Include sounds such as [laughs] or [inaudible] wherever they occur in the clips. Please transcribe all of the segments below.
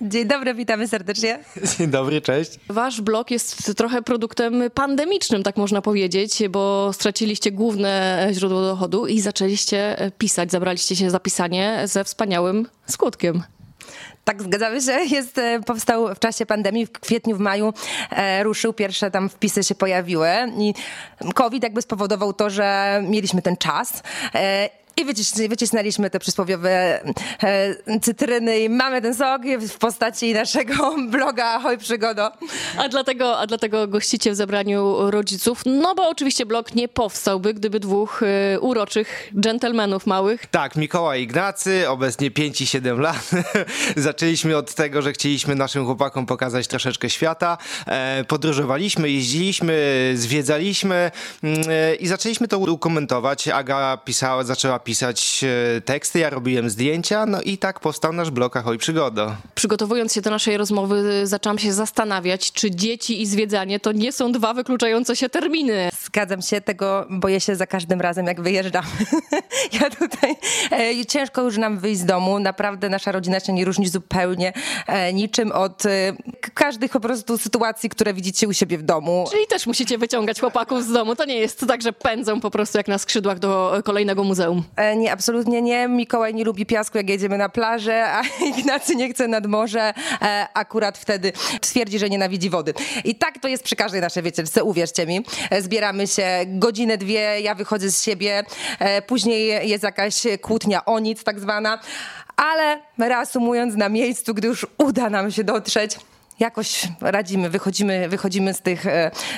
Dzień dobry, witamy serdecznie. [laughs] Dzień dobry, cześć. Wasz blog jest trochę produktem pandemicznym, tak można powiedzieć, bo straciliście główne źródło dochodu i zaczęliście pisać, zabraliście się za pisanie ze wspaniałym skutkiem. Tak, zgadzamy się. Jest, e, powstał w czasie pandemii, w kwietniu, w maju e, ruszył, pierwsze tam wpisy się pojawiły i COVID jakby spowodował to, że mieliśmy ten czas. E, i wycis wycisnęliśmy te przysłowiowe e, cytryny i mamy ten sok w postaci naszego [laughs] bloga Ahoj Przygodo. A dlatego, a dlatego gościcie w zebraniu rodziców, no bo oczywiście blog nie powstałby, gdyby dwóch e, uroczych dżentelmenów małych. Tak, Mikołaj Ignacy, obecnie 5 i 7 lat. [laughs] Zaczęliśmy od tego, że chcieliśmy naszym chłopakom pokazać troszeczkę świata. E, podróżowaliśmy, jeździliśmy, zwiedzaliśmy mm, e, i zaczęliśmy to ukomentować. Aga pisała, zaczęła pisać e, teksty, ja robiłem zdjęcia, no i tak powstał nasz blog Ahoj Przygoda. Przygotowując się do naszej rozmowy, zaczęłam się zastanawiać, czy dzieci i zwiedzanie to nie są dwa wykluczające się terminy. Zgadzam się, tego boję się za każdym razem, jak wyjeżdżam. [laughs] ja tutaj e, ciężko już nam wyjść z domu. Naprawdę nasza rodzina się nie różni zupełnie e, niczym od e, każdych po prostu sytuacji, które widzicie u siebie w domu. Czyli też musicie wyciągać chłopaków z domu. To nie jest tak, że pędzą po prostu jak na skrzydłach do kolejnego muzeum. E, nie, absolutnie nie. Mikołaj nie lubi piasku, jak jedziemy na plażę, a [laughs] Ignacy nie chce nad morze. E, akurat wtedy twierdzi, że nienawidzi wody. I tak to jest przy każdej naszej wiecielce, uwierzcie mi. E, zbieramy się godzinę, dwie, ja wychodzę z siebie, później jest jakaś kłótnia o nic tak zwana, ale reasumując na miejscu, gdy już uda nam się dotrzeć, jakoś radzimy, wychodzimy, wychodzimy z, tych,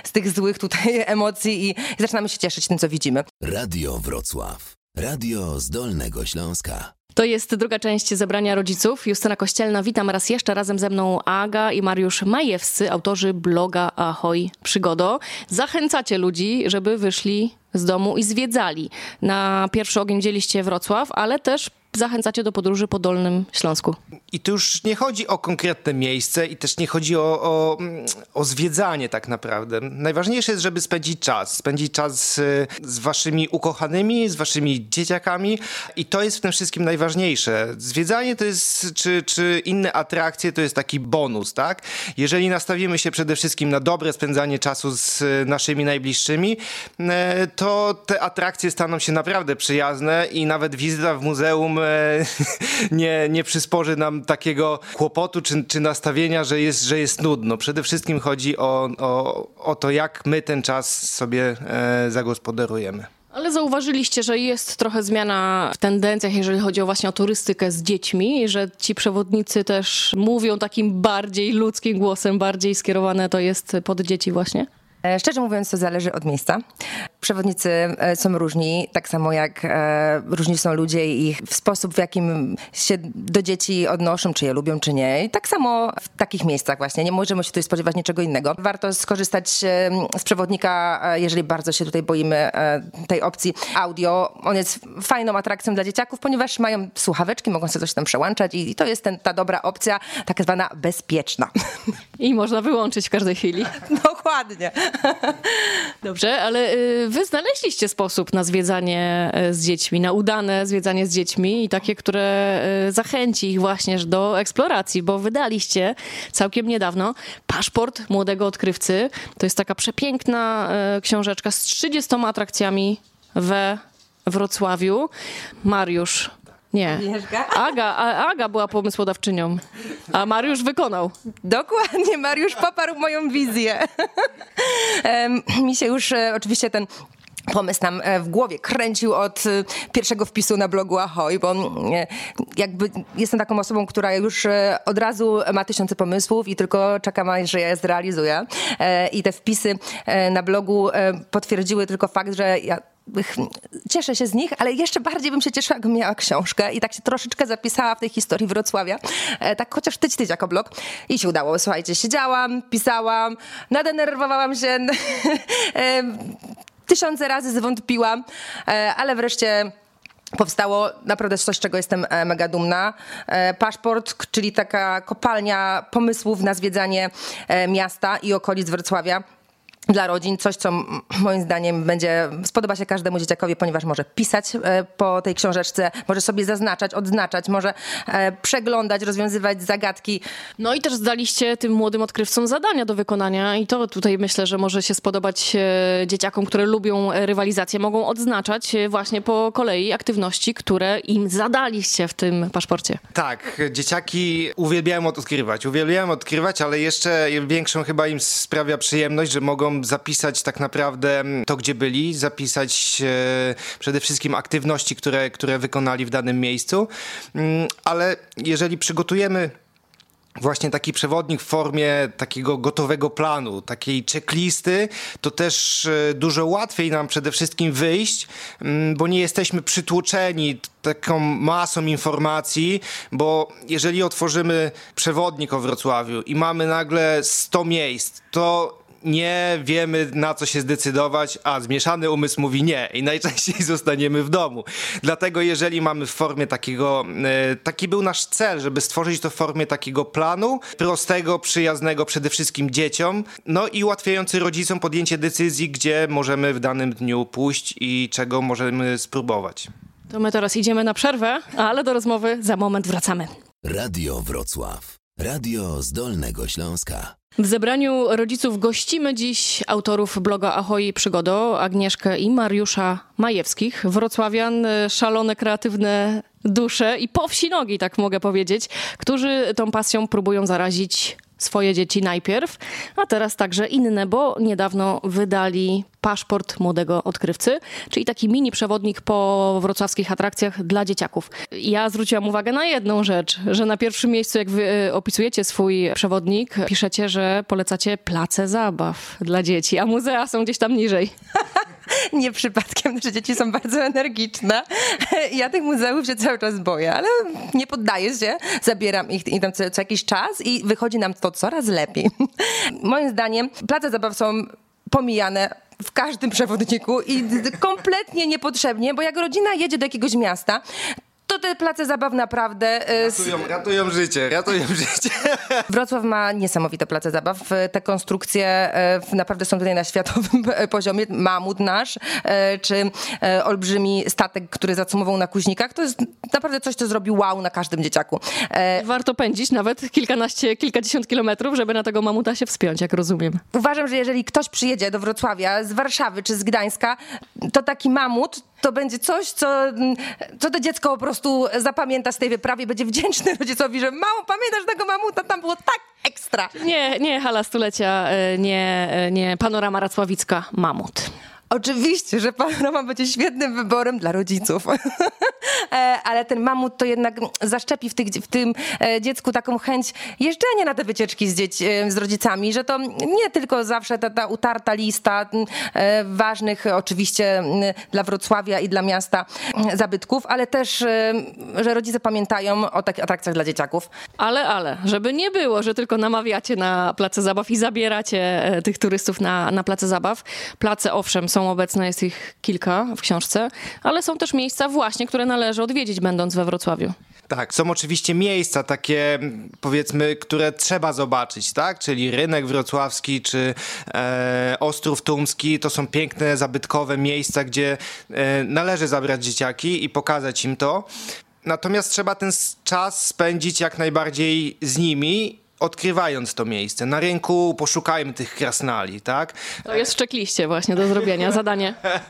z tych złych tutaj [laughs] emocji i zaczynamy się cieszyć tym, co widzimy. Radio Wrocław. Radio z Dolnego Śląska. To jest druga część zebrania rodziców. Justyna Kościelna, witam raz jeszcze. Razem ze mną Aga i Mariusz Majewscy, autorzy bloga Ahoj Przygodo. Zachęcacie ludzi, żeby wyszli z domu i zwiedzali. Na pierwszy ogień dzieliście Wrocław, ale też zachęcacie do podróży po Dolnym Śląsku. I tu już nie chodzi o konkretne miejsce i też nie chodzi o, o, o zwiedzanie tak naprawdę. Najważniejsze jest, żeby spędzić czas. Spędzić czas z, z waszymi ukochanymi, z waszymi dzieciakami i to jest w tym wszystkim najważniejsze. Zwiedzanie to jest, czy, czy inne atrakcje to jest taki bonus, tak? Jeżeli nastawimy się przede wszystkim na dobre spędzanie czasu z naszymi najbliższymi, e, to te atrakcje staną się naprawdę przyjazne i nawet wizyta w muzeum [laughs] nie, nie przysporzy nam takiego kłopotu czy, czy nastawienia, że jest, że jest nudno. Przede wszystkim chodzi o, o, o to, jak my ten czas sobie e, zagospodarujemy. Ale zauważyliście, że jest trochę zmiana w tendencjach, jeżeli chodzi o właśnie o turystykę z dziećmi, że ci przewodnicy też mówią takim bardziej ludzkim głosem, bardziej skierowane to jest pod dzieci właśnie? E, szczerze mówiąc, to zależy od miejsca. Przewodnicy e, są różni, tak samo jak e, różni są ludzie i ich sposób, w jakim się do dzieci odnoszą, czy je lubią, czy nie. I tak samo w takich miejscach właśnie. Nie możemy się tutaj spodziewać niczego innego. Warto skorzystać z przewodnika, jeżeli bardzo się tutaj boimy tej opcji audio. On jest fajną atrakcją dla dzieciaków, ponieważ mają słuchaweczki, mogą sobie coś tam przełączać i to jest ten, ta dobra opcja, tak zwana bezpieczna. I można wyłączyć w każdej chwili. [laughs] Dokładnie. Dobrze, ale y, wy znaleźliście sposób na zwiedzanie y, z dziećmi, na udane zwiedzanie z dziećmi i takie, które y, zachęci ich właśnie do eksploracji, bo wydaliście całkiem niedawno paszport młodego odkrywcy. To jest taka przepiękna książeczka z 30 atrakcjami we Wrocławiu. Mariusz, nie. Aga, Aga była pomysłodawczynią, a Mariusz wykonał. Dokładnie, Mariusz poparł moją wizję. Mi się już e, oczywiście ten pomysł nam e, w głowie kręcił od e, pierwszego wpisu na blogu Ahoj, bo jakby jestem taką osobą, która już od razu ma tysiące pomysłów i tylko czekam, że ja je zrealizuję. I te wpisy na blogu potwierdziły tylko fakt, że ja cieszę się z nich, ale jeszcze bardziej bym się cieszyła, jakbym miała książkę i tak się troszeczkę zapisała w tej historii Wrocławia, e, tak chociaż tyć tyć jako blog i się udało. Słuchajcie, siedziałam, pisałam, nadenerwowałam się, [laughs] e, tysiące razy zwątpiłam, e, ale wreszcie powstało naprawdę coś, czego jestem mega dumna. Paszport, czyli taka kopalnia pomysłów na zwiedzanie miasta i okolic Wrocławia dla rodzin, coś, co moim zdaniem będzie, spodoba się każdemu dzieciakowi, ponieważ może pisać e, po tej książeczce, może sobie zaznaczać, odznaczać, może e, przeglądać, rozwiązywać zagadki. No i też zdaliście tym młodym odkrywcom zadania do wykonania i to tutaj myślę, że może się spodobać e, dzieciakom, które lubią rywalizację, mogą odznaczać właśnie po kolei aktywności, które im zadaliście w tym paszporcie. Tak, dzieciaki uwielbiają odkrywać, uwielbiają odkrywać, ale jeszcze większą chyba im sprawia przyjemność, że mogą zapisać tak naprawdę to, gdzie byli, zapisać e, przede wszystkim aktywności, które, które wykonali w danym miejscu. Mm, ale jeżeli przygotujemy właśnie taki przewodnik w formie takiego gotowego planu, takiej checklisty, to też e, dużo łatwiej nam przede wszystkim wyjść, mm, bo nie jesteśmy przytłoczeni taką masą informacji, bo jeżeli otworzymy przewodnik o Wrocławiu i mamy nagle 100 miejsc, to nie wiemy na co się zdecydować, a zmieszany umysł mówi nie i najczęściej [laughs] zostaniemy w domu. Dlatego jeżeli mamy w formie takiego, e, taki był nasz cel, żeby stworzyć to w formie takiego planu, prostego, przyjaznego przede wszystkim dzieciom, no i ułatwiający rodzicom podjęcie decyzji, gdzie możemy w danym dniu pójść i czego możemy spróbować. To my teraz idziemy na przerwę, ale do rozmowy za moment wracamy. Radio Wrocław. Radio z Dolnego Śląska. W zebraniu rodziców gościmy dziś autorów bloga Ahoi Przygodo, Agnieszkę i Mariusza Majewskich, wrocławian, szalone, kreatywne dusze i po wsi nogi, tak mogę powiedzieć, którzy tą pasją próbują zarazić swoje dzieci najpierw, a teraz także inne, bo niedawno wydali paszport młodego odkrywcy, czyli taki mini przewodnik po wrocławskich atrakcjach dla dzieciaków. Ja zwróciłam uwagę na jedną rzecz, że na pierwszym miejscu, jak wy e, opisujecie swój przewodnik, piszecie, że polecacie place zabaw dla dzieci, a muzea są gdzieś tam niżej. [laughs] Nie przypadkiem, nasze dzieci są bardzo energiczne. Ja tych muzeów się cały czas boję, ale nie poddaję się, zabieram ich, ich tam co, co jakiś czas i wychodzi nam to coraz lepiej. Moim zdaniem place zabaw są pomijane w każdym przewodniku i kompletnie niepotrzebnie, bo jak rodzina jedzie do jakiegoś miasta, to te place zabaw naprawdę... E, ratują, ratują życie, ratują [laughs] życie. Wrocław ma niesamowite place zabaw. Te konstrukcje e, naprawdę są tutaj na światowym [laughs] poziomie. Mamut nasz, czy olbrzymi statek, który zacumował na Kuźnikach, to jest naprawdę coś, co zrobił wow na każdym dzieciaku. Warto pędzić nawet kilkanaście, kilkadziesiąt kilometrów, żeby na tego mamuta się wspiąć, jak rozumiem. Uważam, że jeżeli ktoś przyjedzie do Wrocławia z Warszawy czy z Gdańska, to taki mamut to będzie coś, co, mm, co to dziecko po prostu zapamięta z tej wyprawy, będzie wdzięczny [laughs] rodzicowi, że mało pamiętasz tego mamuta, tam było tak ekstra. Nie, nie hala stulecia, e, nie, e, nie panorama racławicka, mamut. Oczywiście, że panorama [laughs] będzie świetnym wyborem dla rodziców. [laughs] E, ale ten mamut to jednak zaszczepi w, tych, w tym e, dziecku taką chęć jeżdżenia na te wycieczki z, dzieci, e, z rodzicami, że to nie tylko zawsze ta, ta utarta lista ważnych oczywiście dla Wrocławia i dla miasta zabytków, ale też, że rodzice pamiętają o takich atrakcjach dla dzieciaków. Ale, ale, żeby nie było, że tylko namawiacie na place zabaw i zabieracie tych turystów na, na place zabaw. Place owszem są są obecne, jest ich kilka w książce, ale są też miejsca właśnie, które należy odwiedzić, będąc we Wrocławiu. Tak, są oczywiście miejsca takie, powiedzmy, które trzeba zobaczyć, tak? Czyli rynek wrocławski czy e, Ostrów Tumski. To są piękne, zabytkowe miejsca, gdzie e, należy zabrać dzieciaki i pokazać im to. Natomiast trzeba ten czas spędzić jak najbardziej z nimi odkrywając to miejsce. Na rynku poszukajmy tych krasnali, tak? To jest w czekliście właśnie do zrobienia, zadanie. [laughs]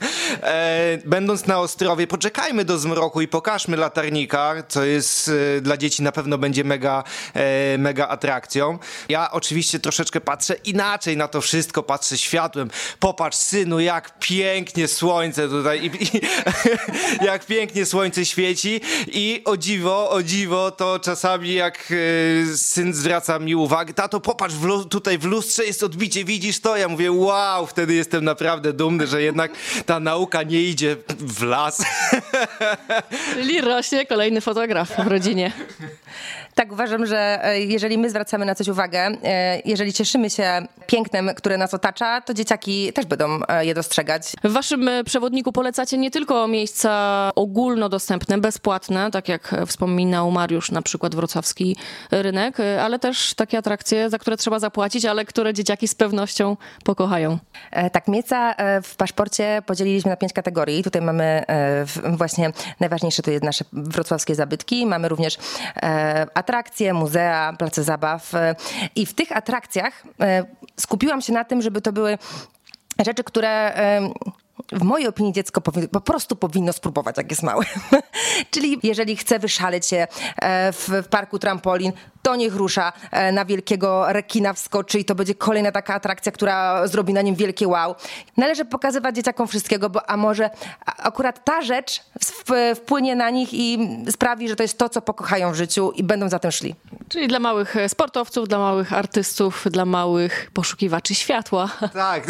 E, będąc na Ostrowie, poczekajmy do zmroku i pokażmy latarnika, co jest e, dla dzieci na pewno będzie mega, e, mega atrakcją. Ja oczywiście troszeczkę patrzę inaczej na to wszystko, patrzę światłem. Popatrz synu, jak pięknie słońce tutaj, i, i, [laughs] jak pięknie słońce świeci i o dziwo, o dziwo, to czasami jak syn zwraca mi uwagę, tato popatrz, w tutaj w lustrze jest odbicie, widzisz to? Ja mówię, wow, wtedy jestem naprawdę dumny, że jednak ta nauka nie idzie w las. [laughs] Czyli rośnie kolejny fotograf w rodzinie. Tak, uważam, że e, jeżeli my zwracamy na coś uwagę, e, jeżeli cieszymy się pięknem, które nas otacza, to dzieciaki też będą e, je dostrzegać. W waszym przewodniku polecacie nie tylko miejsca ogólnodostępne, bezpłatne, tak jak wspominał Mariusz, na przykład wrocławski rynek, ale też też takie atrakcje, za które trzeba zapłacić, ale które dzieciaki z pewnością pokochają. E, tak, miejsca e, w paszporcie podzieliliśmy na pięć kategorii. Tutaj mamy e, właśnie najważniejsze to jest nasze wrocławskie zabytki. Mamy również atrakcje, muzea, place zabaw. I w tych atrakcjach skupiłam się na tym, żeby to były rzeczy, które w mojej opinii dziecko powi- po prostu powinno spróbować, jak jest małe. [laughs] Czyli jeżeli chce wyszaleć się e, w, w, parku trampolin, to niech rusza e, na wielkiego rekina wskoczy i to będzie kolejna taka atrakcja, która zrobi na nim wielkie wow. Należy pokazywać dzieciakom wszystkiego, bo a może akurat ta rzecz wpłynie na nich i sprawi, że to jest to, co pokochają w życiu i będą za tym szli. Czyli dla małych e, sportowców, dla małych artystów, dla małych poszukiwaczy światła. Tak,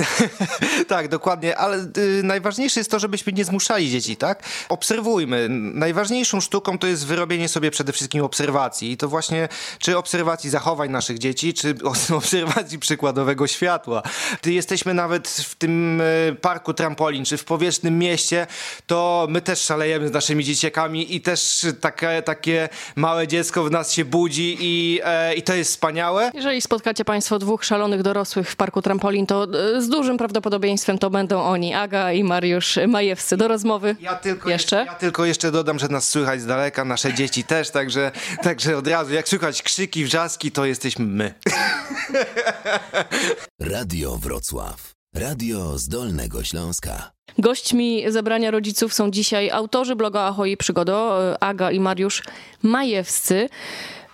[laughs] tak, dokładnie, ale y, najważniejsze jest to, żebyśmy nie zmuszali dzieci, tak? Obserwujmy. Najważniejszą sztuką to jest wyrobienie sobie przede wszystkim obserwacji i to właśnie czy obserwacji zachowań naszych dzieci, czy [laughs] obserwacji przykładowego światła. Gdy jesteśmy nawet w tym e, parku trampolin, czy w powietrznym mieście, to my też szalejemy z naszymi dzieciakami i też takie, takie małe dziecko w nas się budzi i, e, i to jest wspaniałe. Jeżeli spotkacie Państwo dwóch szalonych dorosłych w parku trampolin, to e, z dużym prawdopodobieństwem to będą oni, Aga i Mariusz Majewscy. Do rozmowy ja tylko jeszcze? Ja tylko jeszcze dodam, że nas słychać z daleka, nasze dzieci też, także, także od razu jak słychać krzyki, wrzaski, to jesteśmy my. [laughs] Radio Wrocław. Radio z Dolnego Śląska. Gośćmi zebrania rodziców są dzisiaj autorzy bloga Ahoi Przygodo, Aga i Mariusz Majewscy.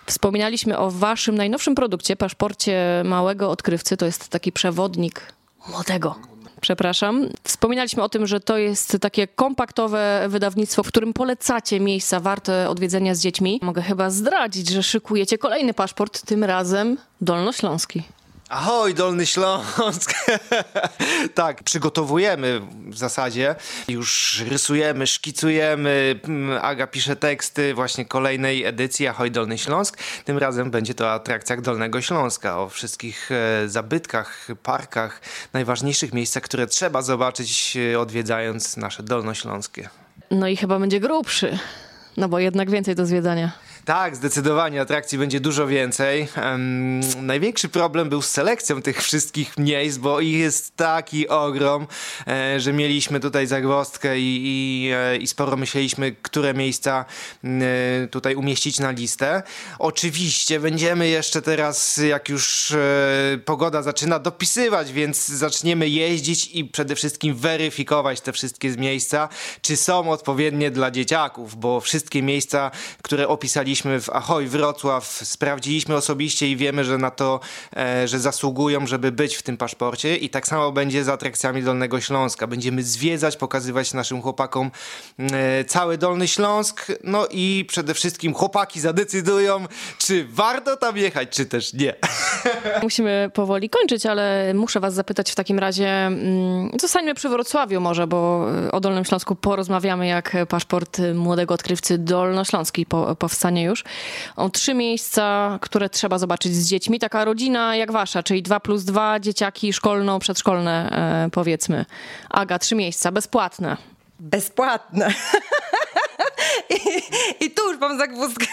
Wspominaliśmy o waszym najnowszym produkcie, paszporcie małego odkrywcy. To jest taki przewodnik młodego przepraszam. Wspominaliśmy o tym, że to jest takie kompaktowe wydawnictwo, w którym polecacie miejsca warte odwiedzenia z dziećmi. Mogę chyba zdradzić, że szykujecie kolejny paszport, tym razem dolnośląski. Ahoj, Dolny Śląsk! [laughs] tak, przygotowujemy w zasadzie. Już rysujemy, szkicujemy. Aga pisze teksty właśnie kolejnej edycji Ahoj, Dolny Śląsk. Tym razem będzie to o atrakcjach Dolnego Śląska, o wszystkich e, zabytkach, parkach, najważniejszych miejscach, które trzeba zobaczyć e, odwiedzając nasze Dolnośląskie. No i chyba będzie grubszy, no bo jednak więcej do zwiedzania. Tak, zdecydowanie atrakcji będzie dużo więcej. Um, największy problem był z selekcją tych wszystkich miejsc, bo ich jest taki ogrom, e, że mieliśmy tutaj zagwozdkę i, i, e, i sporo myśleliśmy, które miejsca e, tutaj umieścić na listę. Oczywiście będziemy jeszcze teraz, jak już e, pogoda zaczyna dopisywać, więc zaczniemy jeździć i przede wszystkim weryfikować te wszystkie miejsca, czy są odpowiednie dla dzieciaków, bo wszystkie miejsca, które opisaliśmy, byliśmy w Ahoj Wrocław, sprawdziliśmy osobiście i wiemy, że na to, e, że zasługują, żeby być w tym paszporcie i tak samo będzie z atrakcjami Dolnego Śląska. Będziemy zwiedzać, pokazywać naszym chłopakom e, cały Dolny Śląsk, no i przede wszystkim chłopaki zadecydują, czy warto tam jechać, czy też nie. [laughs] Musimy powoli kończyć, ale muszę was zapytać w takim razie, mm, zostańmy przy Wrocławiu może, bo o Dolnym Śląsku porozmawiamy, jak paszport młodego odkrywcy dolnośląski powstanie już. O trzy miejsca, które trzeba zobaczyć z dziećmi. Taka rodzina jak wasza, czyli dwa plus dwa, dzieciaki szkolno-przedszkolne e, powiedzmy. Aga, trzy miejsca, bezpłatne. Bezpłatne. [laughs] [laughs] I, I, tu już mam zagwózdkę.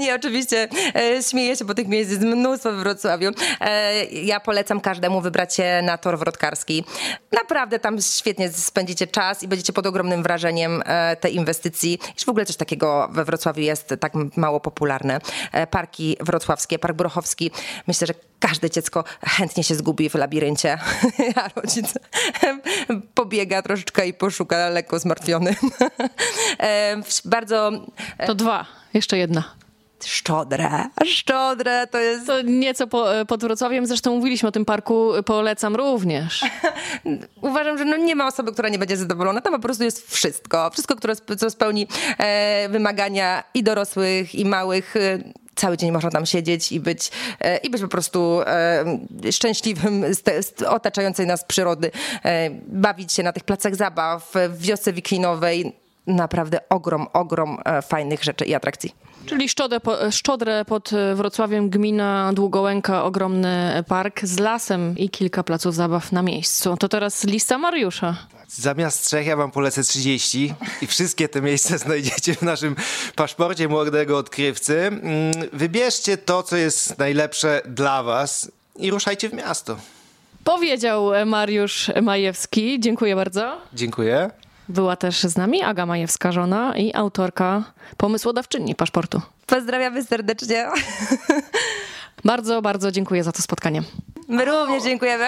Nie, oczywiście e, śmieję się, bo tych miejsc jest mnóstwo w Wrocławiu. E, ja polecam każdemu wybrać się na tor wrotkarski. Naprawdę tam świetnie spędzicie czas i będziecie pod ogromnym wrażeniem e, tej inwestycji. Iż w ogóle coś takiego we Wrocławiu jest tak mało popularne. Parki wrocławskie, Park Brochowski. Myślę, że każde dziecko chętnie się zgubi w labiryncie, [laughs] a rodzic [laughs] pobiega troszeczkę i poszuka lekko zmartwiony. Bardzo... To dwa, jeszcze jedna. Szczodre, szczodre to jest... To nieco po, pod Wrocławiem, zresztą mówiliśmy o tym parku, polecam również. [laughs] Uważam, że no nie ma osoby, która nie będzie zadowolona, tam po prostu jest wszystko. Wszystko, które, co spełni e, wymagania i dorosłych, i małych cały dzień można tam siedzieć i być, e, i być po prostu e, szczęśliwym z, te, z otaczającej nas przyrody, e, bawić się na tych placach zabaw, w wiosce wiklinowej, naprawdę ogrom, ogrom e, fajnych rzeczy i atrakcji. Czyli Szczodrę, po, Szczodrę pod e, Wrocławiem, gmina Długołęka, ogromny park z lasem i kilka placów zabaw na miejscu. To teraz lista Mariusza. Zamiast trzech ja wam polecę 30 i wszystkie te miejsca [laughs] znajdziecie w naszym paszporcie młodego odkrywcy. Mm, Wybierzcie to, co jest najlepsze dla was i ruszajcie w miasto. Powiedział Mariusz Majewski. Dziękuję bardzo. Dziękuję. Była też z nami Aga Majewska, żona i autorka, pomysłodawczyni paszportu. Pozdrawiamy serdecznie. Bardzo, bardzo dziękuję za to spotkanie. My również dziękujemy.